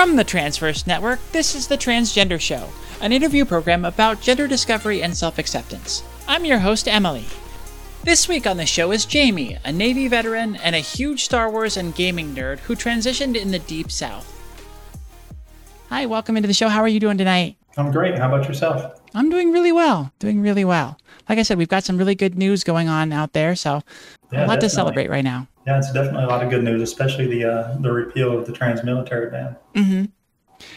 From the Transverse Network, this is The Transgender Show, an interview program about gender discovery and self acceptance. I'm your host, Emily. This week on the show is Jamie, a Navy veteran and a huge Star Wars and gaming nerd who transitioned in the Deep South. Hi, welcome into the show. How are you doing tonight? I'm great. How about yourself? I'm doing really well. Doing really well. Like I said, we've got some really good news going on out there, so Yeah, a lot definitely. to celebrate right now. Yeah, it's definitely a lot of good news, especially the uh, the repeal of the trans-military ban. Mm-hmm.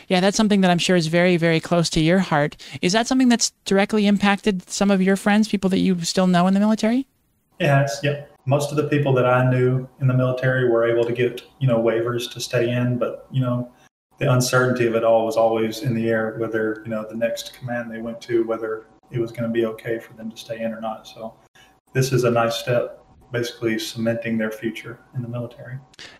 Yeah, that's something that I'm sure is very, very close to your heart. Is that something that's directly impacted some of your friends, people that you still know in the military? Yeah, it's, yeah. Most of the people that I knew in the military were able to get you know waivers to stay in, but you know the uncertainty of it all was always in the air. Whether you know the next command they went to, whether it was going to be okay for them to stay in or not. So this is a nice step, basically cementing their future in the military.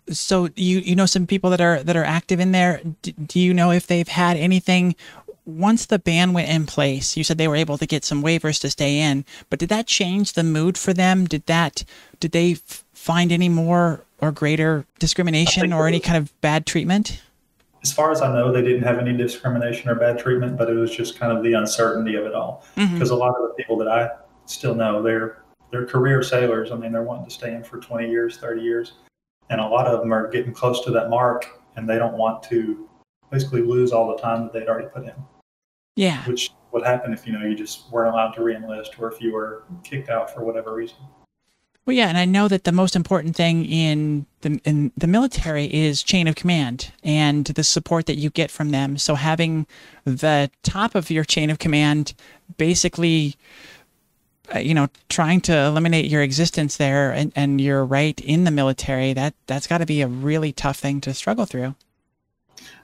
So you you know some people that are that are active in there. D- do you know if they've had anything once the ban went in place? You said they were able to get some waivers to stay in, but did that change the mood for them? Did that did they f- find any more or greater discrimination or any kind of bad treatment? as far as I know, they didn't have any discrimination or bad treatment, but it was just kind of the uncertainty of it all. Mhm. Because a lot of the people that I still know, they're they're career sailors. I mean, they're wanting to stay in for 20 years, 30 years, and a lot of them are getting close to that mark, and they don't want to basically lose all the time that they'd already put in. Yeah. Which would happen if you know you just weren't allowed to reenlist, or if you were kicked out for whatever reason. Well, yeah, and I know that the most important thing in the in the military is chain of command and the support that you get from them. So having the top of your chain of command basically you know trying to eliminate your existence there and, and your right in the military that that's got to be a really tough thing to struggle through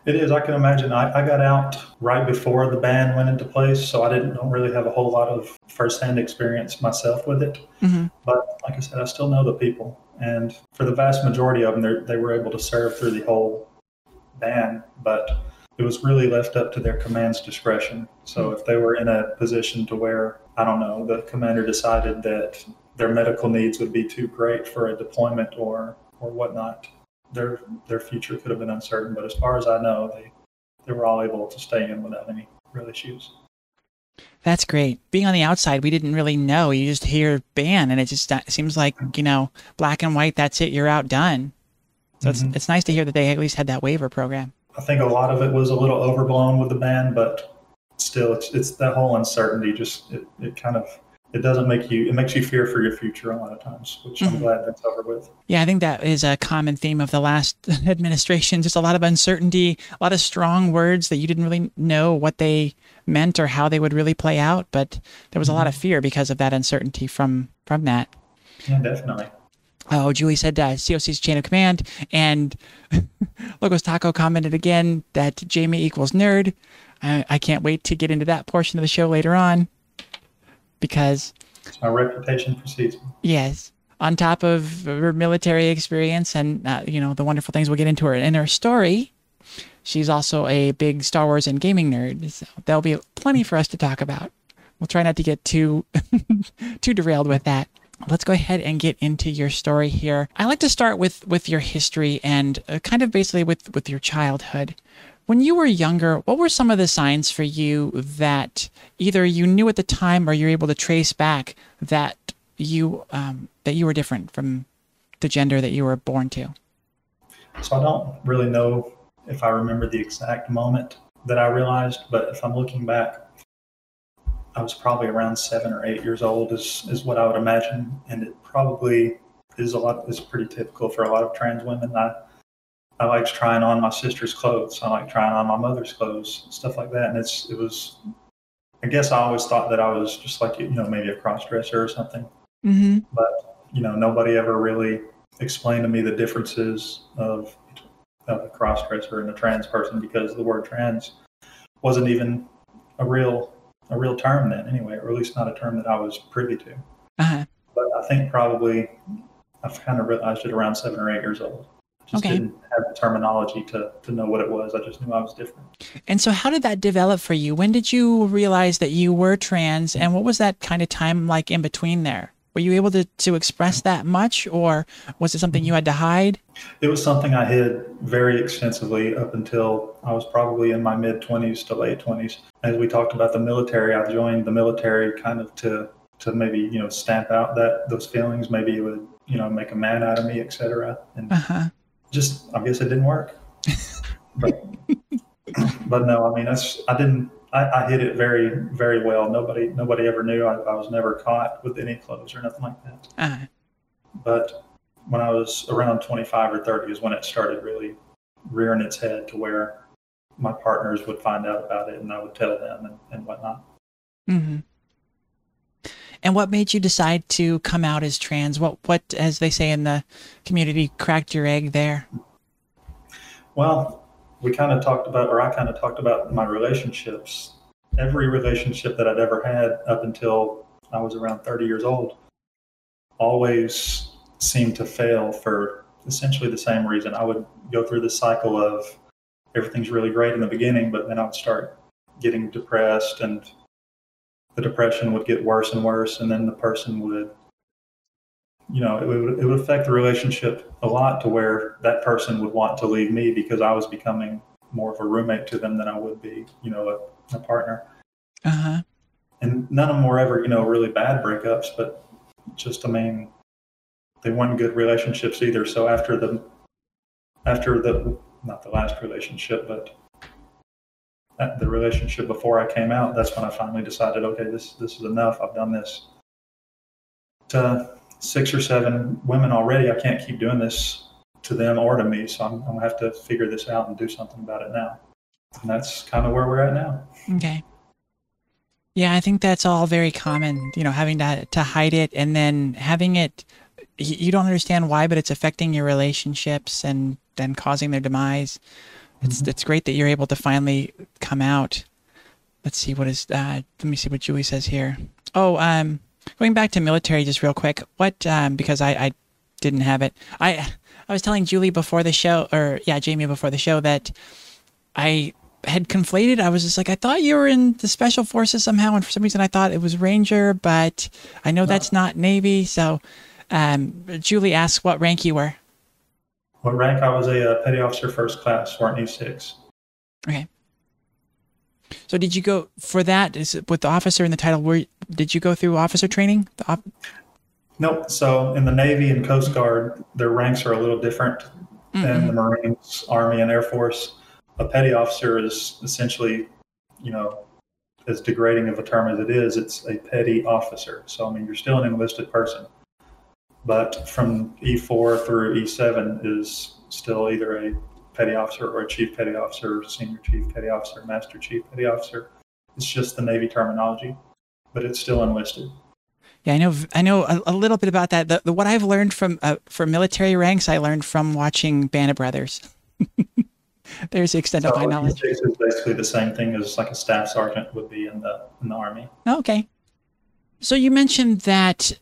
It is. I can imagine. I, I got out right before the ban went into place, so I didn't don't really have a whole lot of firsthand experience myself with it. mm-hmm. But like I said, I still know the people, and for the vast majority of them, they were able to serve through the whole ban. But it was really left up to their command's discretion. So if they were in a position to where I don't know, the commander decided that their medical needs would be too great for a deployment or or whatnot, their their future could have been uncertain. But as far as I know, they they were all able to stay in without any real issues. That's great. Being on the outside, we didn't really know. You just hear ban, and it just it seems like you know, black and white. That's it. You're outdone. So Mhm. it's it's nice to hear that they at least had that waiver program. I think a lot of it was a little overblown with the ban, but still, it's it's that whole uncertainty. Just it, it kind of it doesn't make you it makes you fear for your future a lot of times, which I'm Mhm. glad that's over with. Yeah, I think that is a common theme of the last administration. Just a lot of uncertainty, a lot of strong words that you didn't really know what they meant or how they would really play out. But there was a lot of fear because of that uncertainty from from that. Yeah, definitely. Oh, Julie said uh, COC's chain of command, and Logos Taco commented again that Jamie equals nerd. I, I can't wait to get into that portion of the show later on, because My reputation precedes me. yes, on top of her military experience and uh, you know the wonderful things we'll get into her in her story, she's also a big Star Wars and gaming nerd. So there'll be plenty for us to talk about. We'll try not to get too too derailed with that. Let's go ahead and get into your story here. I like to start with with your history and uh, kind of basically with with your childhood. When you were younger, what were some of the signs for you that either you knew at the time or you're able to trace back that you um, that you were different from the gender that you were born to? So I don't really know if I remember the exact moment that I realized, but if I'm looking back, I was probably around seven or eight years old, is is what I would imagine, and it probably is a lot is pretty typical for a lot of trans women. I I liked trying on my sister's clothes. I like trying on my mother's clothes, stuff like that, and it's it was. I guess I always thought that I was just like you know maybe a cross dresser or something Mm-hmm. but you know nobody ever really explained to me the differences of, of a cross-dresser and a trans person because the word trans wasn't even a real a real term then anyway or at least not a term that i was privy to Uh-huh. but i think probably i've kind of realized it around seven or eight years old just Okay. didn't have the terminology to, to know what it was i just knew i was different And so, how did that develop for you? When did you realize that you were trans, and what was that kind of time like in between there? Were you able to, to express that much, or was it something you had to hide? It was something I hid very extensively up until I was probably in my mid 20s to late 20s. As we talked about the military, I joined the military kind of to to maybe you know stamp out that those feelings. Maybe it would you know make a man out of me, etc. And uh-huh. Just I guess it didn't work. but, but no, I mean that's I didn't I, I, hid it very, very well. Nobody, nobody ever knew. I, I, was never caught with any clothes or nothing like that. Uh-huh. But when I was around 25 or 30 is when it started really rearing its head to where my partners would find out about it and I would tell them and, and whatnot. Mm-hmm. And what made you decide to come out as trans? What, what, as they say in the community, cracked your egg there? Well, we kind of talked about, or I kind of talked about my relationships. Every relationship that I'd ever had up until I was around 30 years old always seemed to fail for essentially the same reason. I would go through the cycle of everything's really great in the beginning, but then I would start getting depressed and the depression would get worse and worse. And then the person would you know, it would, it would affect the relationship a lot to where that person would want to leave me because I was becoming more of a roommate to them than I would be, you know, a, a partner. Uh huh. And none of them were ever, you know, really bad breakups, but just, I mean, they weren't good relationships either. So after the, after the, not the last relationship, but the relationship before I came out, that's when I finally decided, okay, this, this is enough. I've done this. To, uh, six or seven women already. I can't keep doing this to them or to me. So I'm, I'm to have to figure this out and do something about it now. And that's kind of where we're at now. Okay. Yeah, I think that's all very common, you know, having to, to hide it and then having it, you don't understand why, but it's affecting your relationships and then causing their demise. It's, mm-hmm. it's great that you're able to finally come out. Let's see what is, uh, let me see what Julie says here. Oh, um, Going back to military just real quick, what um, because I, I didn't have it. I I was telling Julie before the show, or yeah, Jamie before the show that I had conflated. I was just like, I thought you were in the special forces somehow, and for some reason I thought it was Ranger, but I know no. that's not Navy. So um, Julie asked what rank you were. What rank? I was a, a uh, petty officer, first class, Sergeant E6. Okay. So did you go for that? Is it with the officer in the title? Where did you go through officer training? Op- nope. So in the Navy and Coast Guard, their ranks are a little different mm-hmm. than the Marines, Army, and Air Force. A petty officer is essentially, you know, as degrading of a term as it is, it's a petty officer. So I mean, you're still an enlisted person, but from E4 through E7 is still either a petty officer or a chief petty officer, senior chief petty officer, master chief petty officer. It's just the Navy terminology, but it's still enlisted. Yeah, I know. I know a, a little bit about that. The, the, what I've learned from uh, from military ranks, I learned from watching Band of Brothers. There's the extent so of my knowledge. It's basically the same thing as like a staff sergeant would be in the in the army. Okay. So you mentioned that,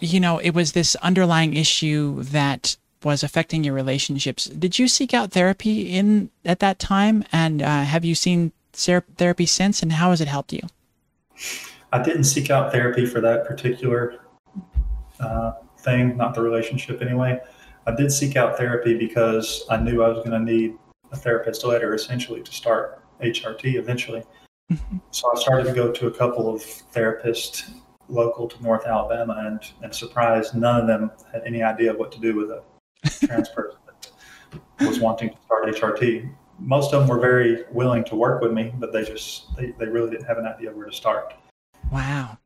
you know, it was this underlying issue that was affecting your relationships. Did you seek out therapy in at that time, and uh, have you seen therapy since? And how has it helped you? I didn't seek out therapy for that particular uh, thing, not the relationship anyway. I did seek out therapy because I knew I was going to need a therapist later, essentially, to start HRT eventually. Mm-hmm. So I started to go to a couple of therapists local to North Alabama, and and surprised, none of them had any idea what to do with a trans person that was wanting to start HRT. Most of them were very willing to work with me, but they just they, they really didn't have an idea where to start. Wow.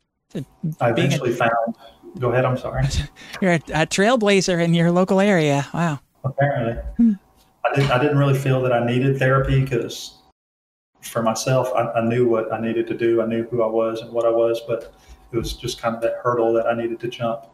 I eventually a, found. Go ahead. I'm sorry. You're a, a, trailblazer in your local area. Wow. Apparently, hmm. I didn't. I didn't really feel that I needed therapy because, for myself, I, I knew what I needed to do. I knew who I was and what I was, but it was just kind of that hurdle that I needed to jump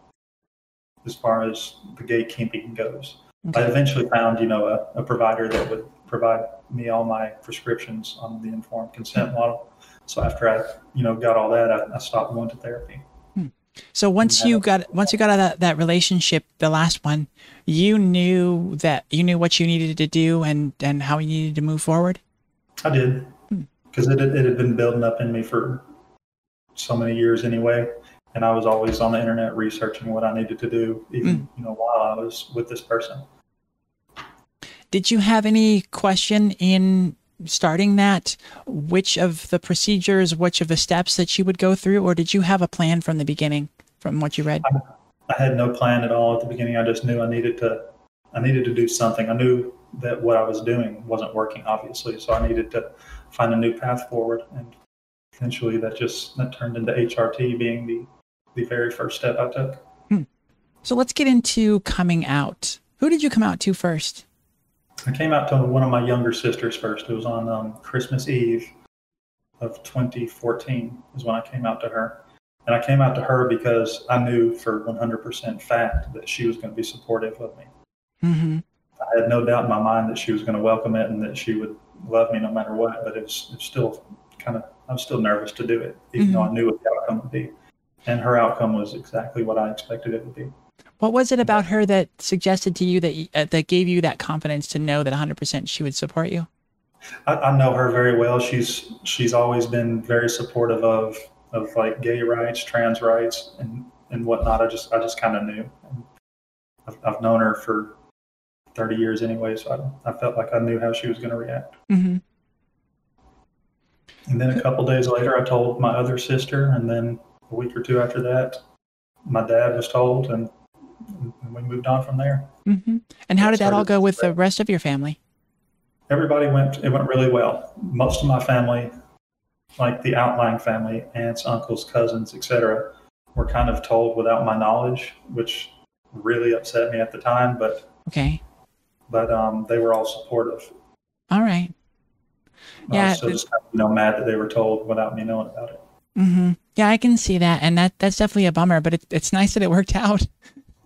as far as the gatekeeping goes. Okay. I eventually found, you know, a, a, provider that would provide me all my prescriptions on the informed consent model. So after I, you know, got all that, I, I stopped going to therapy. Hmm. So once you got once you got out of that, that relationship, the last one, you knew that you knew what you needed to do and and how you needed to move forward. I did because it it had been building up in me for so many years anyway and I was always on the internet researching what I needed to do, even hmm. you know while I was with this person. Did you have any question in starting that? Which of the procedures, which of the steps that you would go through, or did you have a plan from the beginning, from what you read? I had no plan at all at the beginning. I just knew I needed to, I needed to do something. I knew that what I was doing wasn't working, obviously, so I needed to find a new path forward. And eventually, that just that turned into HRT being the the very first step I took. Hmm. So let's get into coming out. Who did you come out to first? I came out to one of my younger sisters first. It was on um, Christmas Eve of 2014 is when I came out to her. And I came out to her because I knew for 100% fact that she was going to be supportive of me. Mm-hmm. I had no doubt in my mind that she was going to welcome it and that she would love me no matter what. But it's was, it was still kind of, I'm still nervous to do it, even mm-hmm. though I knew what the outcome would be. And her outcome was exactly what I expected it would be. What was it about her that suggested to you that uh, that gave you that confidence to know that 100% she would support you? I, I, know her very well. She's she's always been very supportive of of like gay rights, trans rights, and and whatnot. I just I just kind of knew. I've, I've, known her for 30 years anyway, so I, I felt like I knew how she was going to react. Mm-hmm. And then a couple days later, I told my other sister, and then a week or two after that, my dad was told, and, and we moved on from there. Mm-hmm. And how did that all go with the rest of your family? Everybody went. It went really well. Most of my family, like the outlying family, aunts, uncles, cousins, etc., were kind of told without my knowledge, which really upset me at the time. But okay, but um, they were all supportive. All right. Yeah. I was just kind of, you know mad that they were told without me knowing about it. Mm-hmm. Yeah, I can see that, and that that's definitely a bummer. But it, it's nice that it worked out.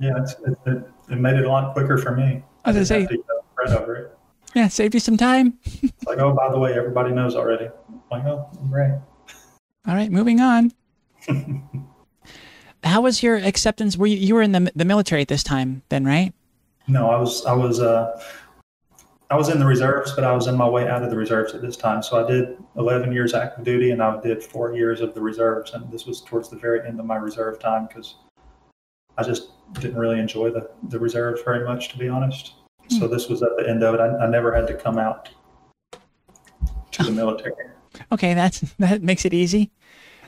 Yeah, it, it, it made it a lot quicker for me. I was I say, to, uh, over it. Yeah, saved you some time. it's like, oh, by the way, everybody knows already. I'm like, oh, great. All right, moving on. How was your acceptance? Were you, you were in the the military at this time then, right? No, I was I was uh I was in the reserves, but I was in my way out of the reserves at this time. So I did 11 years active duty and I did four years of the reserves. And this was towards the very end of my reserve time because I just didn't really enjoy the, the reserves very much, to be honest. Mm. So this was at the end of it. I, I never had to come out to the military. Okay, that's that makes it easy.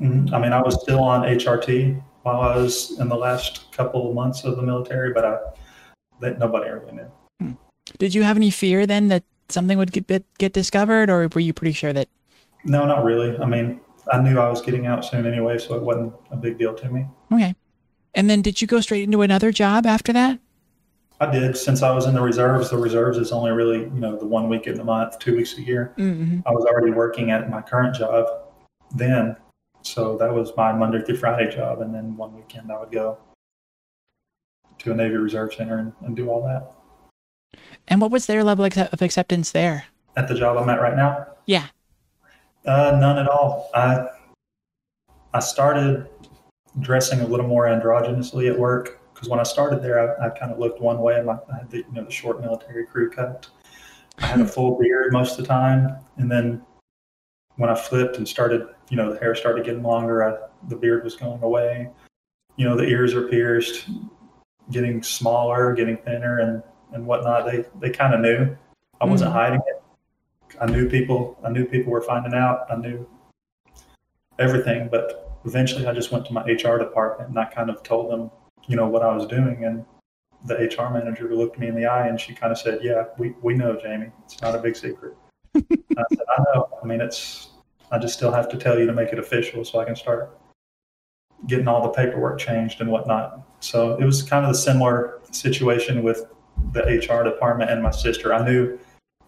Mm-hmm. I mean, I was still on HRT while I was in the last couple of months of the military, but I that nobody really knew. Hmm. Did you have any fear then that something would get get discovered, or were you pretty sure that? No, not really. I mean, I knew I was getting out soon anyway, so it wasn't a big deal to me. Okay. And then did you go straight into another job after that? I did. Since I was in the reserves, the reserves is only really, you know, the one week in the month, two weeks a year. Mm-hmm. I was already working at my current job then. So that was my Monday through Friday job. And then one weekend I would go to a Navy Reserve Center and, and do all that. And what was their level of acceptance there? At the job I'm at right now? Yeah. Uh, none at all. I I started dressing a little more androgynously at work because when I started there, I, I kind of looked one way. And I had the you know the short military crew cut. I had a full beard most of the time, and then when I flipped and started, you know, the hair started getting longer. I, the beard was going away. You know, the ears are pierced, getting smaller, getting thinner, and and whatnot. They they kind of knew. I wasn't mm-hmm. hiding it. I knew people. I knew people were finding out. I knew everything. But eventually, I just went to my HR department and I kind of told them, you know, what I was doing. And the HR manager looked me in the eye and she kind of said, "Yeah, we we know, Jamie. It's not a big secret." I said, "I know. I mean, it's. I just still have to tell you to make it official so I can start getting all the paperwork changed and whatnot." So it was kind of a similar situation with the HR department and my sister. I knew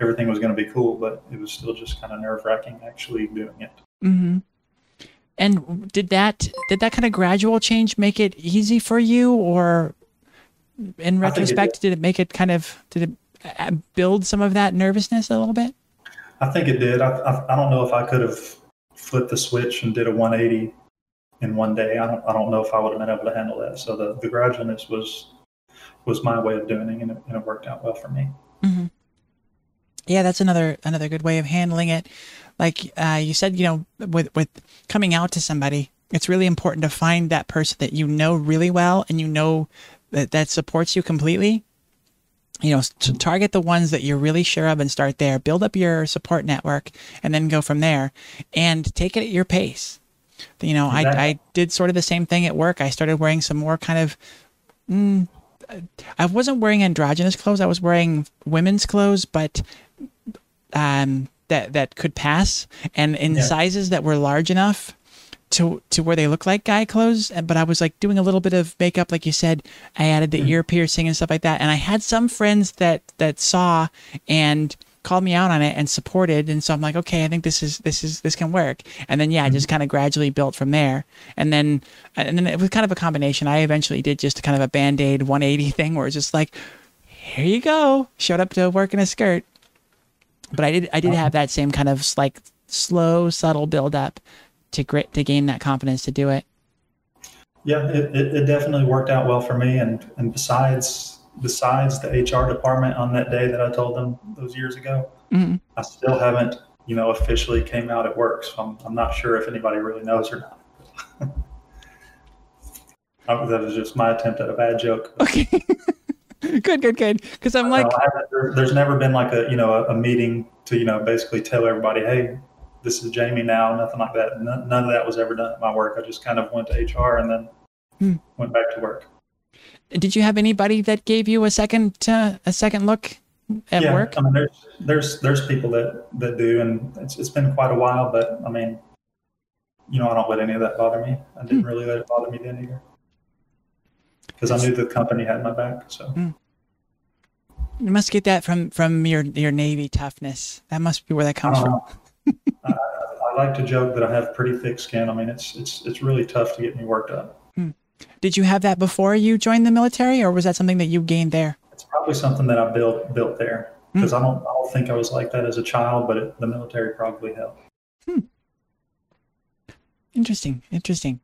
everything was going to be cool, but it was still just kind of nerve wracking actually doing it. Mm-hmm. And did that did that kind of gradual change make it easy for you, or in retrospect, it did. did. it make it kind of did it uh, build some of that nervousness a little bit? I think it did. I, I, I don't know if I could have flipped the switch and did a 180 in one day. I don't I don't know if I would have been able to handle that. So the the gradualness was was my way of doing it, and it, and it worked out well for me. Mm-hmm. Yeah, that's another another good way of handling it. Like uh, you said, you know, with with coming out to somebody, it's really important to find that person that you know really well and you know that that supports you completely you know to target the ones that you're really sure of and start there build up your support network and then go from there and take it at your pace you know I, I did sort of the same thing at work. I started wearing some more kind of mm, i wasn't wearing androgynous clothes. I was wearing women's clothes but um that that could pass. And in Yeah. sizes that were large enough to to where they look like guy clothes but i was like doing a little bit of makeup like you said. I added the ear piercing and stuff like that. And i had some friends that that saw and called me out on it and supported. And so i'm like okay i think this is this is this can work. And then yeah I just mm-hmm. kind of gradually built from there. And then and then it was kind of a combination. I eventually did just kind of a band-aid 180 thing where it's just like here you go. Showed up to work in a skirt. But I did I did have that same kind of like slow, subtle build up to grit to gain that confidence to do it. Yeah, it, it, it definitely worked out well for me. And and besides besides the HR department on that day that I told them those years ago, Mhm. I still haven't you know officially came out at work. So I'm I'm not sure if anybody really knows or not. That was just my attempt at a bad joke. Okay. good, good, good. Because I'm like, there, there's never been like a you know a, a meeting to you know basically tell everybody, hey, this is Jamie now. Nothing like that. None, none of that was ever done at my work. I just kind of went to HR and then Hmm. went back to work. Did you have anybody that gave you a second uh, a second look at yeah, work? I mean, there's there's there's people that that do, and it's it's been quite a while. But I mean, you know, I don't let any of that bother me. I didn't hmm. really let it bother me then either, because I knew the company had my back. So hmm. You must get that from from your your Navy toughness. That must be where that comes from. Uh-huh. I, I like to joke that I have pretty thick skin. I mean, it's it's it's really tough to get me worked up. Did you have that before you joined the military, or was that something that you gained there? It's probably something that I built built there because I don't I don't think I was like that as a child, but it, the military probably helped. Interesting, interesting.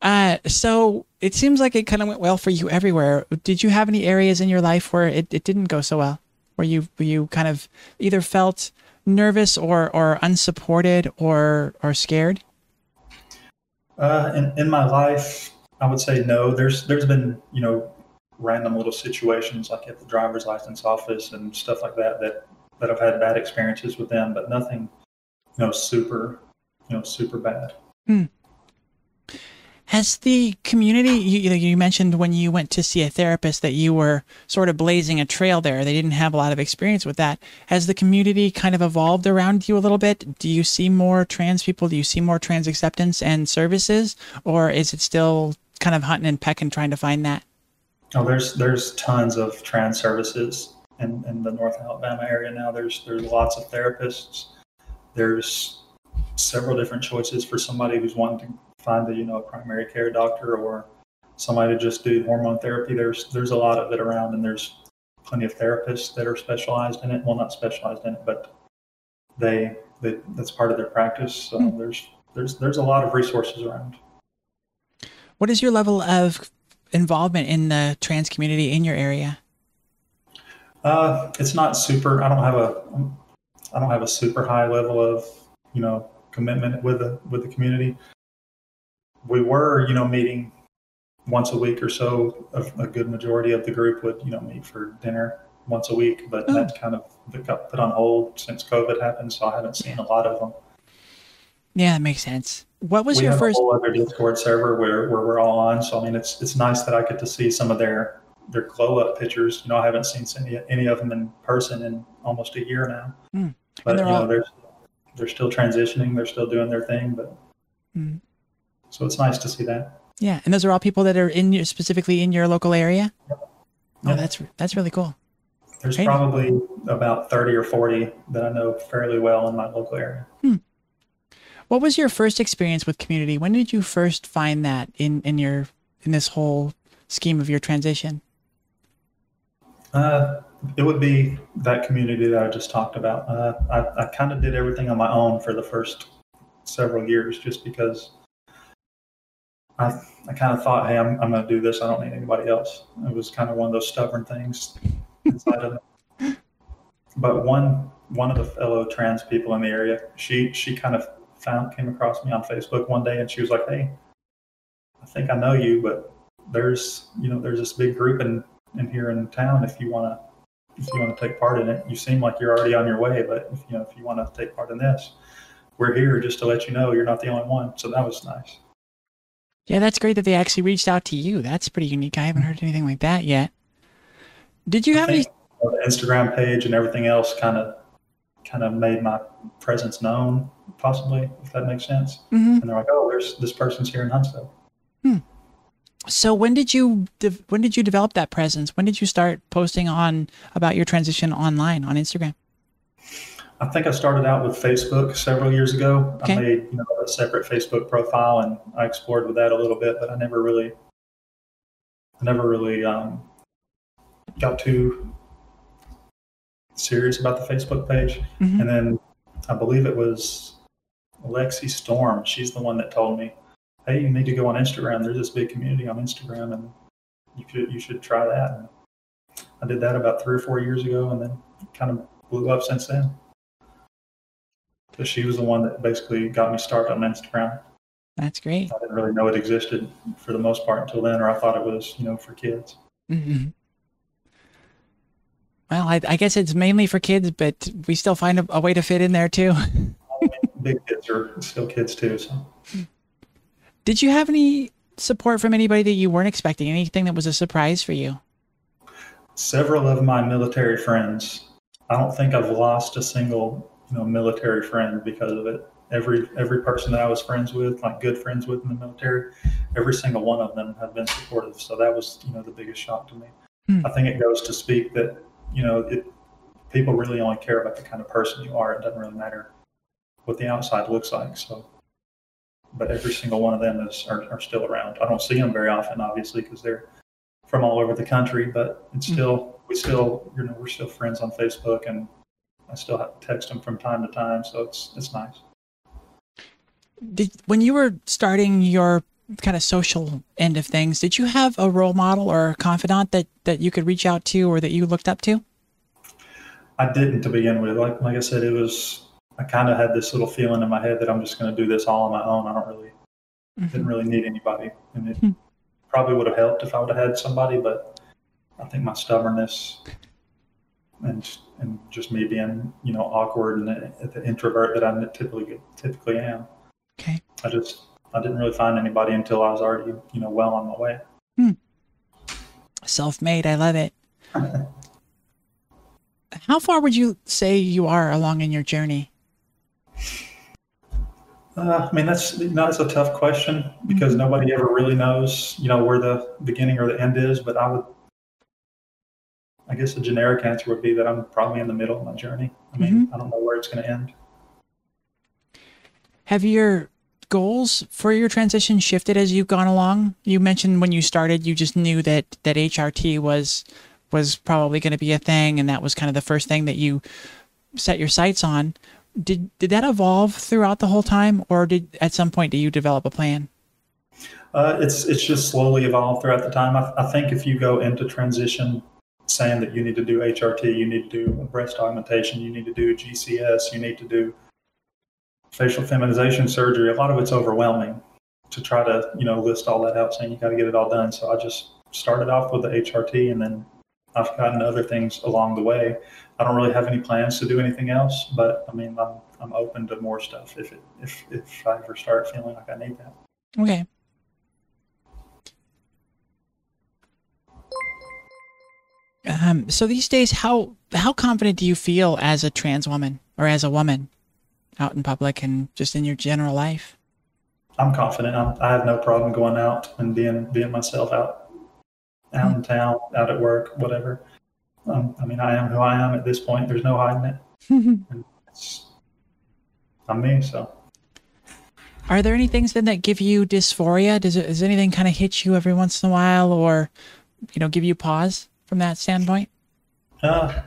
Uh, so it seems like it kind of went well for you everywhere. Did you have any areas in your life where it, it didn't go so well? Where you where you kind of either felt nervous or or unsupported or or scared? Uh, in, in my life, I would say no. There's there's been you know random little situations like at the driver's license office and stuff like that that that I've had bad experiences with them, but nothing you know super you know super bad. Hmm. Has the community you, you mentioned when you went to see a therapist that you were sort of blazing a trail there. They didn't have a lot of experience with that. Has the community kind of evolved around you a little bit? Do you see more trans people? Do you see more trans acceptance and services, or is it still kind of hunting and pecking trying to find that? Oh, there's there's tons of trans services in, in the North Alabama area now. There's there's lots of therapists. There's several different choices for somebody who's wanting to find a you know a primary care doctor or somebody to just do hormone therapy. There's there's a lot of it around, and there's plenty of therapists that are specialized in it. Well, not specialized in it, but they they that's part of their practice. So hmm. there's there's there's a lot of resources around. What is your level of involvement in the trans community in your area? Uh, it's not super. I don't have a. I don't have a super high level of you know commitment with the with the community. We were you know meeting once a week or so. A, a good majority of the group would you know meet for dinner once a week, but Oh. that kind of got put on hold since COVID happened. So I haven't seen a lot of them. Yeah, that makes sense. What was we your have first? a whole other Discord server where, where we're all on. So I mean, it's it's nice that I get to see some of their their glow up pictures. You know, I haven't seen any any of them in person in almost a year now. Hmm. But you know, they're they're still transitioning. They're still doing their thing. But Hmm. so it's nice to see that. Yeah, and those are all people that are in your specifically in your local area. Oh, Yeah. that's that's really cool. There's Great. probably about thirty or forty that I know fairly well in my local area. What was your first experience with community? When did you first find that in in your in this whole scheme of your transition? Uh, it would be that community that I just talked about. Uh, I, I kind of did everything on my own for the first several years just because I, I kind of thought, hey, I'm, I'm going to do this. I don't need anybody else. It was kind of one of those stubborn things inside of me. But one one of the fellow trans people in the area, she she kind of found came across me on Facebook one day, and she was like, "Hey, I think I know you, but there's you know there's this big group in in here in town. If you want to if you want to take part in it, you seem like you're already on your way, but if you know if you want to take part in this, we're here just to let you know you're not the only one." So that was nice. Yeah, that's great that they actually reached out to you. That's pretty unique. I haven't heard anything like that yet. Did you have any? The Instagram page and everything else kind of kind of made my presence known, possibly, if that makes sense. Mhm. And they're like, "Oh, there's this person's here in Huntsville." So when did you de- when did you develop that presence? When did you start posting on about your transition online on Instagram? I think I started out with Facebook several years ago. Okay. I made you know a separate Facebook profile and I explored with that a little bit, but I never really, I never really um, got too serious about the Facebook page. Mhm. And then I believe it was Lexi Storm. She's the one that told me, "Hey, you need to go on Instagram. There's this big community on Instagram, and you should you should try that." And I did that about three or four years ago, and then kind of blew up since then. But she was the one that basically got me started on Instagram. That's great. I didn't really know it existed for the most part until then, or I thought it was, you know, for kids. hmm Well, I, I guess it's mainly for kids, but we still find a, a way to fit in there too. Big kids are still kids too, so. Did you have any support from anybody that you weren't expecting? Anything that was a surprise for you? several of my military friends. I don't think I've lost a single, you know, military friend because of it. Every every person that I was friends with, like good friends with in the military, every single one of them have been supportive. So that was, you know, the biggest shock to me. Hmm. I think it goes to speak that, you know, it people really only care about the kind of person you are. It doesn't really matter what the outside looks like. So but every single one of them is are, are still around. I don't see them very often, obviously, because they're from all over the country. But it's hmm. still we still you know we're still friends on Facebook, and I still have to text them from time to time. So it's it's nice. Did when you were starting your kind of social end of things, did you have a role model or a confidant that that you could reach out to or that you looked up to? I didn't to begin with. Like like I said, it was I kind of had this little feeling in my head that I'm just going to do this all on my own. I don't really didn't really need anybody, and it Hmm. probably would have helped if I would have had somebody. But I think my stubbornness and and just me being you know awkward and the, the introvert that I typically typically am, Okay. I just I didn't really find anybody until I was already you know well on my way. Hmm. Self-made. I love it. How far would you say you are along in your journey? Uh, I mean, that's you know, that's a tough question because hmm. nobody ever really knows, you know, where the beginning or the end is. But I would, I guess, the generic answer would be that I'm probably in the middle of my journey. I mean, mm-hmm. I don't know where it's going to end. Have your goals for your transition shifted as you've gone along? You mentioned when you started, you just knew that that HRT was was probably going to be a thing, and that was kind of the first thing that you set your sights on. Did did that evolve throughout the whole time, or did at some point do you develop a plan? Uh, it's it's just slowly evolved throughout the time. I, I think if you go into transition saying that you need to do HRT, you need to do breast augmentation, you need to do GCS, you need to do facial feminization surgery, a lot of it's overwhelming to try to you know list all that out saying you got to get it all done. So I just started off with the HRT, and then I've gotten other things along the way. I don't really have any plans to do anything else, but I mean I'm I'm open to more stuff if it if if I ever start feeling like I need that. Okay. Um, so these days, how how confident do you feel as a trans woman or as a woman out in public and just in your general life? I'm confident. I'm, I have no problem going out and being being myself out out in town, out at work, whatever. Um, I mean, I am who I am at this point. There's no hiding it. It's, I'm me. So Are there any things then that give you dysphoria? Does it, does anything kind of hit you every once in a while, or you know, give you pause from that standpoint? uh,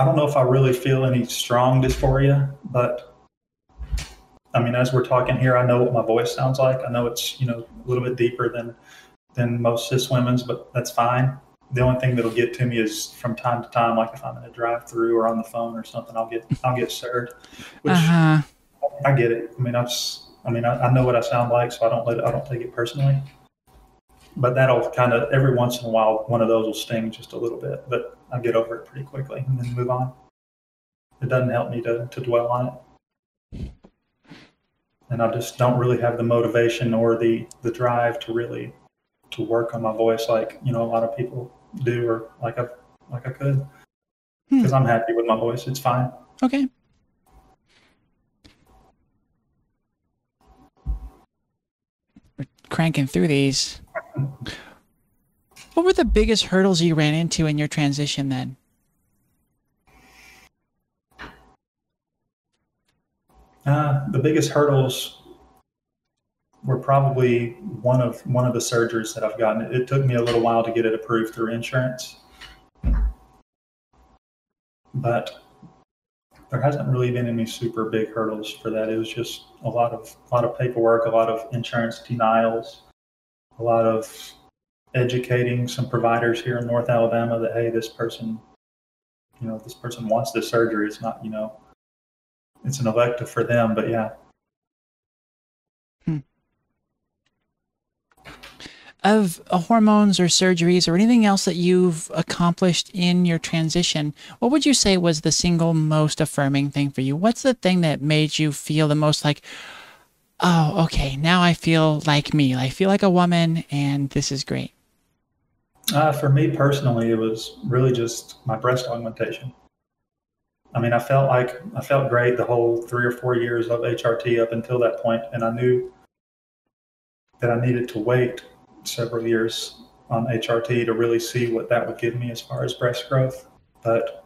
I don't know if I really feel any strong dysphoria, but I mean, as we're talking here, I know what my voice sounds like. I know it's you know a little bit deeper than than most cis women's, but that's fine. The only thing that'll get to me is from time to time, like if I'm in a drive-through or on the phone or something, I'll get I'll get served, which Uh huh. I get it. I mean, I just, I mean, I, I know what I sound like, so I don't let it, I don't take it personally. But that'll kind of every once in a while, one of those will sting just a little bit, but I get over it pretty quickly and then move on. It doesn't help me to to dwell on it, and I just don't really have the motivation or the the drive to really to work on my voice like you know a lot of people do or like I like I could hmm. because I'm happy with my voice. It's fine. Okay. We're cranking through these. What were the biggest hurdles you ran into in your transition then? Uh, the biggest hurdles were probably one of one of the surgeries that I've gotten. It, it took me a little while to get it approved through insurance, but there hasn't really been any super big hurdles for that. It was just a lot of a lot of paperwork, a lot of insurance denials, a lot of educating some providers here in North Alabama that hey, this person, you know, this person wants this surgery. It's not, you know, it's an elective for them, but yeah. Of uh, hormones or surgeries or anything else that you've accomplished in your transition, what would you say was the single most affirming thing for you? What's the thing that made you feel the most like, oh, okay, now I feel like me. I feel like a woman, and this is great. Uh, for me personally, it was really just my breast augmentation. I mean, I felt like I felt great the whole three or four years of HRT up until that point, and I knew that I needed to wait several years on HRT to really see what that would give me as far as breast growth. But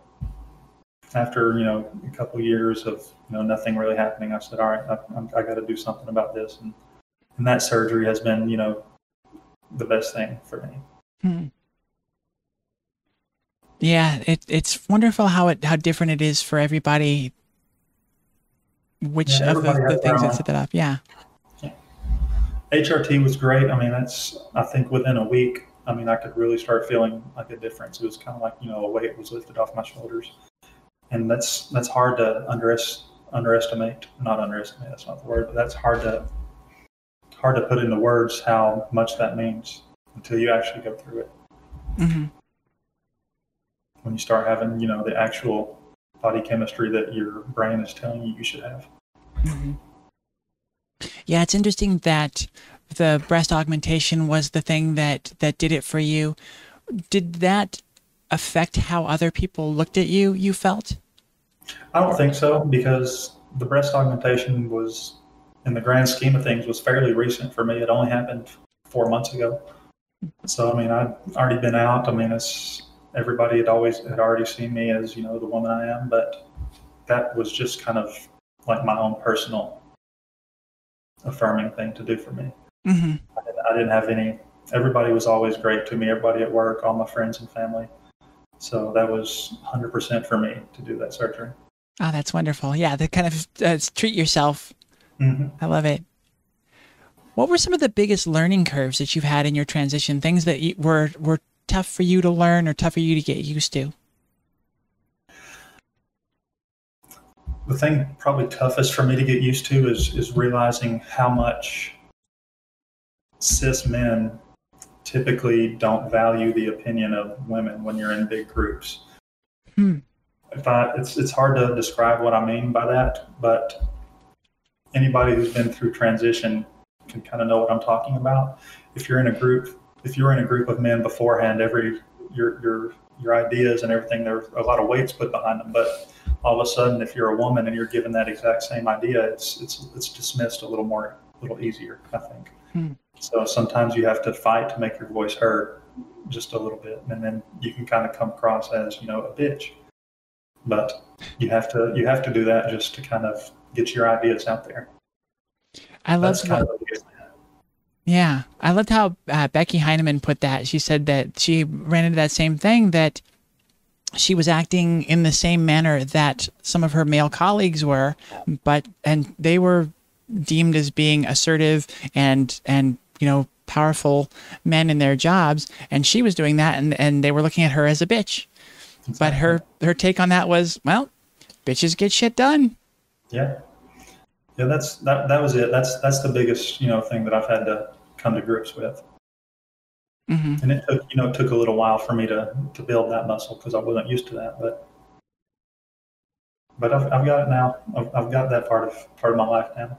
after you know a couple years of you know nothing really happening, I said, all right, I, I got to do something about this, and and that surgery has been you know the best thing for me. Hmm. Yeah, it, it's wonderful how it how different it is for everybody. Which Yeah, of the, the things that set that up? Yeah. HRT was great. I mean, that's I think within a week, I mean, I could really start feeling like a difference. It was kind of like you know a weight was lifted off my shoulders, and that's that's hard to underest, underestimate. Not underestimate. That's not the word, but that's hard to hard to put into words how much that means until you actually go through it. mm-hmm. When you start having you know the actual body chemistry that your brain is telling you you should have. hmm Yeah, it's interesting that the breast augmentation was the thing that that did it for you. Did that affect how other people looked at you? You felt? I don't think so because the breast augmentation was, in the grand scheme of things, was fairly recent for me. It only happened four months ago. So I mean, I'd already been out. I mean, it's everybody had always had already seen me as you know the woman I am, but that was just kind of like my own personal affirming thing to do for me. hmm I didn't, I didn't have any. Everybody was always great to me. Everybody at work, all my friends and family. So that was 100% for me to do that surgery. Oh, that's wonderful. Yeah, the kind of uh, treat yourself. hmm I love it. What were some of the biggest learning curves that you've had in your transition? Things that you, were were tough for you to learn or tough for you to get used to? the thing probably toughest for me to get used to is is realizing how much cis men typically don't value the opinion of women when you're in big groups. Hmm. If I, it's it's hard to describe what I mean by that, but anybody who's been through transition can kind of know what I'm talking about. If you're in a group, if you're in a group of men beforehand, every your your your ideas and everything, there's a lot of weights put behind them, but all of a sudden, if you're a woman and you're given that exact same idea, it's it's it's dismissed a little more, a little easier, I think. Hmm. So sometimes you have to fight to make your voice heard, just a little bit, and then you can kind of come across as you know a bitch. But you have to you have to do that just to kind of get your ideas out there. I love That's kind of the biggest thing. Yeah, I loved how uh, Becky Heineman put that. She said that she ran into that same thing that she was acting in the same manner that some of her male colleagues were, but and they were deemed as being assertive and and you know powerful men in their jobs, and she was doing that, and and they were looking at her as a bitch. But her her take on that was, well, bitches get shit done. Yeah. Yeah, that's that. That was it. That's that's the biggest you know thing that I've had to come to grips with. hmm And it took you know it took a little while for me to to build that muscle because I wasn't used to that. But but I've, I've got it now. I've, I've got that part of part of my life now.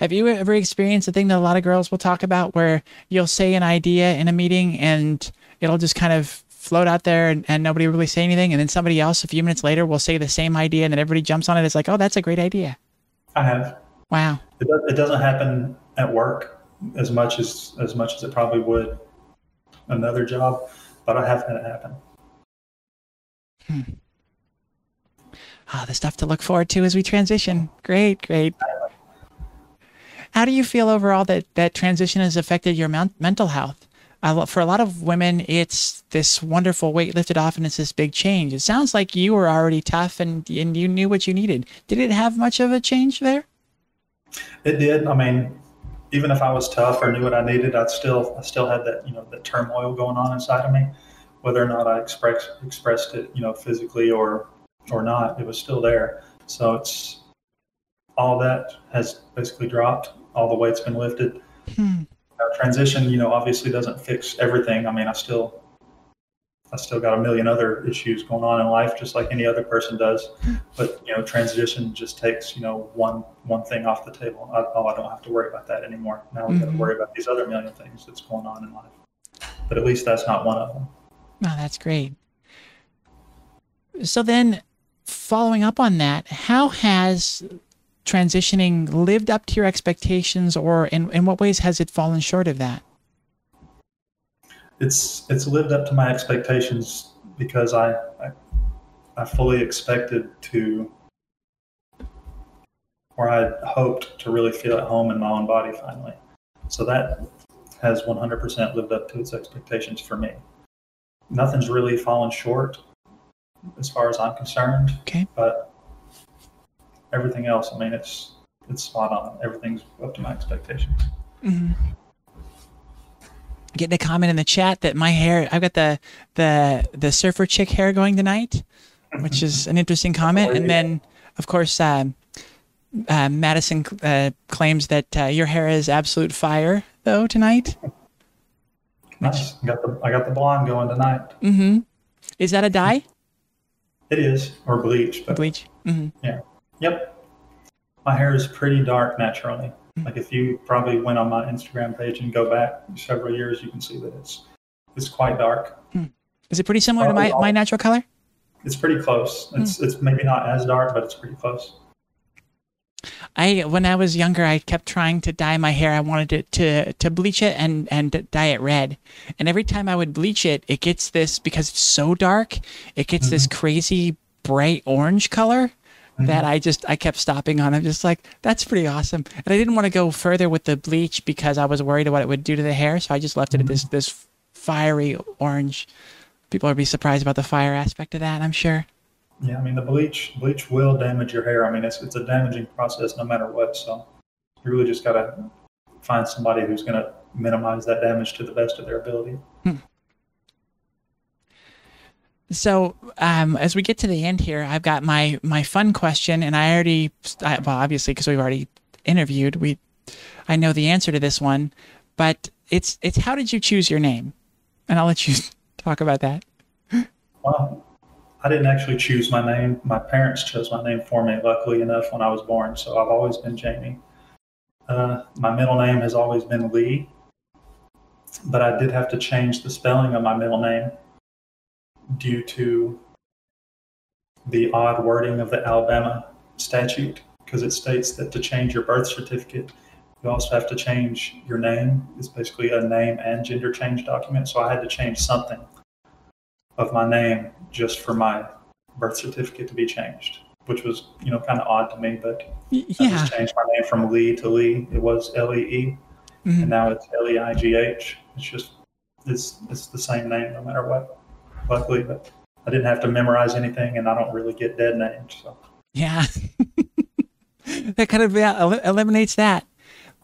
Have you ever experienced a thing that a lot of girls will talk about where you'll say an idea in a meeting and it'll just kind of float out there and, and nobody really say anything, and then somebody else a few minutes later will say the same idea and then everybody jumps on it. It's like, oh, that's a great idea. I have. Wow. It, does, it doesn't happen at work as much as as much as it probably would another job, but I have had it happen. Ah, the stuff to look forward to as we transition. Great, great. How do you feel overall that that transition has affected your men- mental health? Lo- For a lot of women, it's this wonderful weight lifted off, and it's this big change. It sounds like you were already tough, and and you knew what you needed. Did it have much of a change there? It did. I mean, even if I was tough or knew what I needed, I'd still I still had that you know that turmoil going on inside of me, whether or not I express expressed it you know physically or or not, it was still there. So it's all that has basically dropped. All the weight's been lifted. Hmm. Uh, transition, you know, obviously doesn't fix everything. I mean, I still I still got a million other issues going on in life, just like any other person does. But you know, transition just takes you know one one thing off the table. I, oh, I don't have to worry about that anymore. Now we got to worry about these other million things that's going on in life. But at least that's not one of them. Oh, that's great. So then, following up on that, how has transitioning lived up to your expectations, or in, in what ways has it fallen short of that? It's it's lived up to my expectations because I I, I fully expected to, or I hoped to really feel at home in my own body finally. So that has 100% lived up to its expectations for me. Nothing's really fallen short as far as I'm concerned. Okay. But everything else, I mean, it's it's spot on. Everything's up to my expectations. Mm-hmm. Getting a comment in the chat that my hair, I've got the the the surfer chick hair going tonight, which is an interesting comment. And then, of course, um, uh, Madison uh, claims that uh, your hair is absolute fire, though tonight. Nice. Got the I got the blonde going tonight. Mm-hmm. Is that a dye? It is, or bleach, but Bleach. Mm-hmm. Yep. My hair is pretty dark naturally. Like if you probably went on my Instagram page and go back several years, you can see that it's it's quite dark. Hmm. Is it pretty similar to my, my natural color? It's pretty close. It's hmm. it's maybe not as dark, but it's pretty close. I when I was younger, I kept trying to dye my hair. I wanted it to to bleach it and and dye it red. And every time I would bleach it, it gets this because it's so dark. It gets this mm-hmm. crazy bright orange color that mm-hmm. I just I kept stopping on. I'm just like that's pretty awesome. And I didn't want to go further with the bleach because I was worried about what it would do to the hair. So I just left it at this mm-hmm. this fiery orange. People would be surprised about the fire aspect of that. I'm sure. Yeah, I mean the bleach bleach will damage your hair. I mean it's it's a damaging process no matter what. So you really just gotta find somebody who's gonna minimize that damage to the best of their ability. Hmm. So, um, as we get to the end here, I've got my my fun question, and I already, I, well, obviously, because we've already interviewed, we, I know the answer to this one, but it's it's how did you choose your name? And I'll let you talk about that. Well, I didn't actually choose my name. My parents chose my name for me, luckily enough, when I was born. So I've always been Jamie. Uh, my middle name has always been Lee, but I did have to change the spelling of my middle name due to the odd wording of the Alabama statute, because it states that to change your birth certificate, you also have to change your name. It's basically a name and gender change document. So I had to change something of my name just for my birth certificate to be changed, which was, you know, kind of odd to me. But Y- I Yeah. just changed my name from Lee to Lee. It was L E E, Mhm. and now it's L E I G H. It's just it's it's the same name no matter what. Luckily, but I didn't have to memorize anything, and I don't really get dead names. So Yeah. that kind of yeah, eliminates that.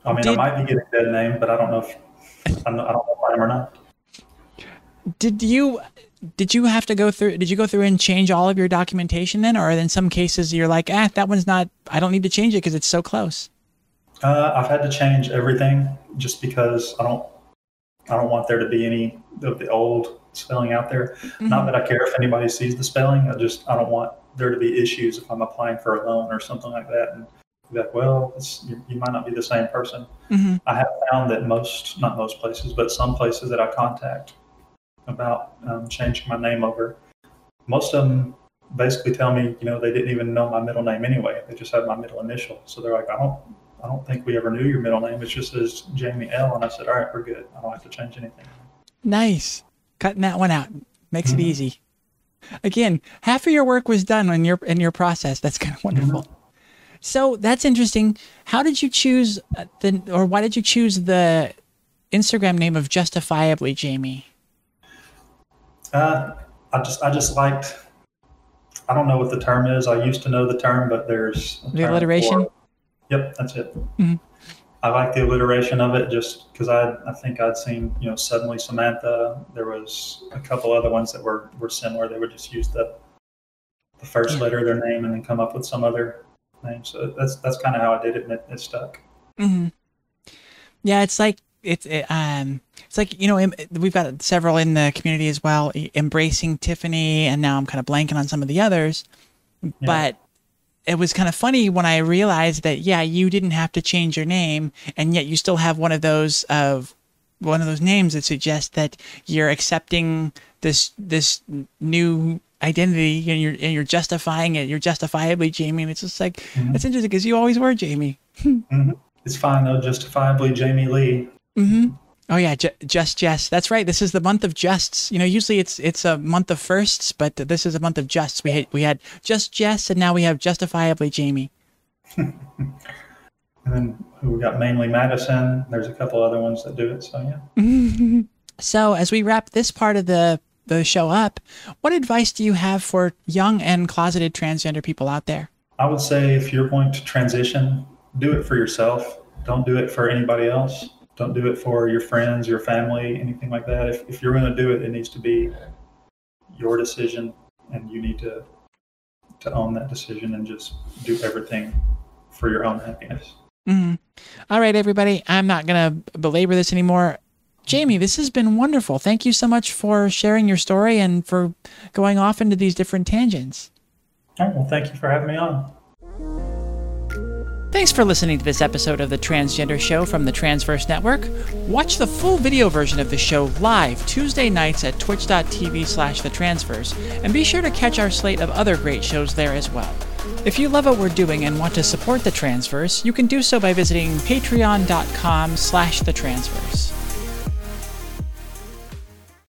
I mean, Did- I might be getting dead name, but I don't know if I don't know I don't know if I am or not. Did you did you have to go through? Did you go through and change all of your documentation then, or in some cases you're like, ah, that one's not. I don't need to change it because it's so close. Uh, I've had to change everything just because I don't. I don't want there to be any of the old spelling out there. Mm-hmm. Not that I care if anybody sees the spelling. I just I don't want there to be issues if I'm applying for a loan or something like that. And like, well, you, you, might not be the same person. Mm-hmm. I have found that most, not most places, but some places that I contact about um, changing my name over, most of them basically tell me, you know, they didn't even know my middle name anyway. They just had my middle initial. So they're like, I don't, I don't think we ever knew your middle name. It's just as Jamie L. And I said, all right, we're good. I don't have to change anything. Nice. Cutting that one out makes mm-hmm. it easy. Again, half of your work was done in your in your process. That's kind of wonderful. Mm-hmm. So that's interesting. How did you choose uh, the, or why did you choose the Instagram name of Justifiably Jamie? Uh, I just, I just liked. I don't know what the term is. I used to know the term, but there's the alliteration. Yep, that's it. Mm-hmm. I like the alliteration of it just because I, I think I'd seen, you know, suddenly Samantha. There was a couple other ones that were, were similar. They would just use the the first letter of their name and then come up with some other name. So that's that's kind of how I did it, and it, it stuck. Mm-hmm. Yeah, it's like it's it, um it's like you know we've got several in the community as well, embracing Tiffany, and now I'm kind of blanking on some of the others, yeah. but. It was kind of funny when I realized that yeah, you didn't have to change your name, and yet you still have one of those of one of those names that suggests that you're accepting this this new identity and you're and you're justifying it. You're justifiably Jamie, and it's just like mm-hmm. it's interesting because you always were Jamie. mm-hmm. It's fine though, justifiably Jamie Lee. Mm-hmm. Oh yeah, J- just Jess. That's right. This is the month of jests. You know, usually it's it's a month of firsts, but this is a month of justs. We had we had just Jess, and now we have justifiably Jamie. and then we got mainly Madison. There's a couple other ones that do it. So yeah. so as we wrap this part of the the show up, what advice do you have for young and closeted transgender people out there? I would say if you're going to transition, do it for yourself. Don't do it for anybody else. Don't do it for your friends, your family, anything like that. If, if you're going to do it, it needs to be your decision and you need to to own that decision and just do everything for your own happiness. Mm-hmm. All right, everybody. I'm not going to belabor this anymore. Jamie, this has been wonderful. Thank you so much for sharing your story and for going off into these different tangents. All right, well, thank you for having me on. Thanks for listening to this episode of The Transgender Show from the Transverse Network. Watch the full video version of the show live Tuesday nights at twitch.tv slash the transverse, and be sure to catch our slate of other great shows there as well. If you love what we're doing and want to support the transverse, you can do so by visiting patreon.com slash the transverse.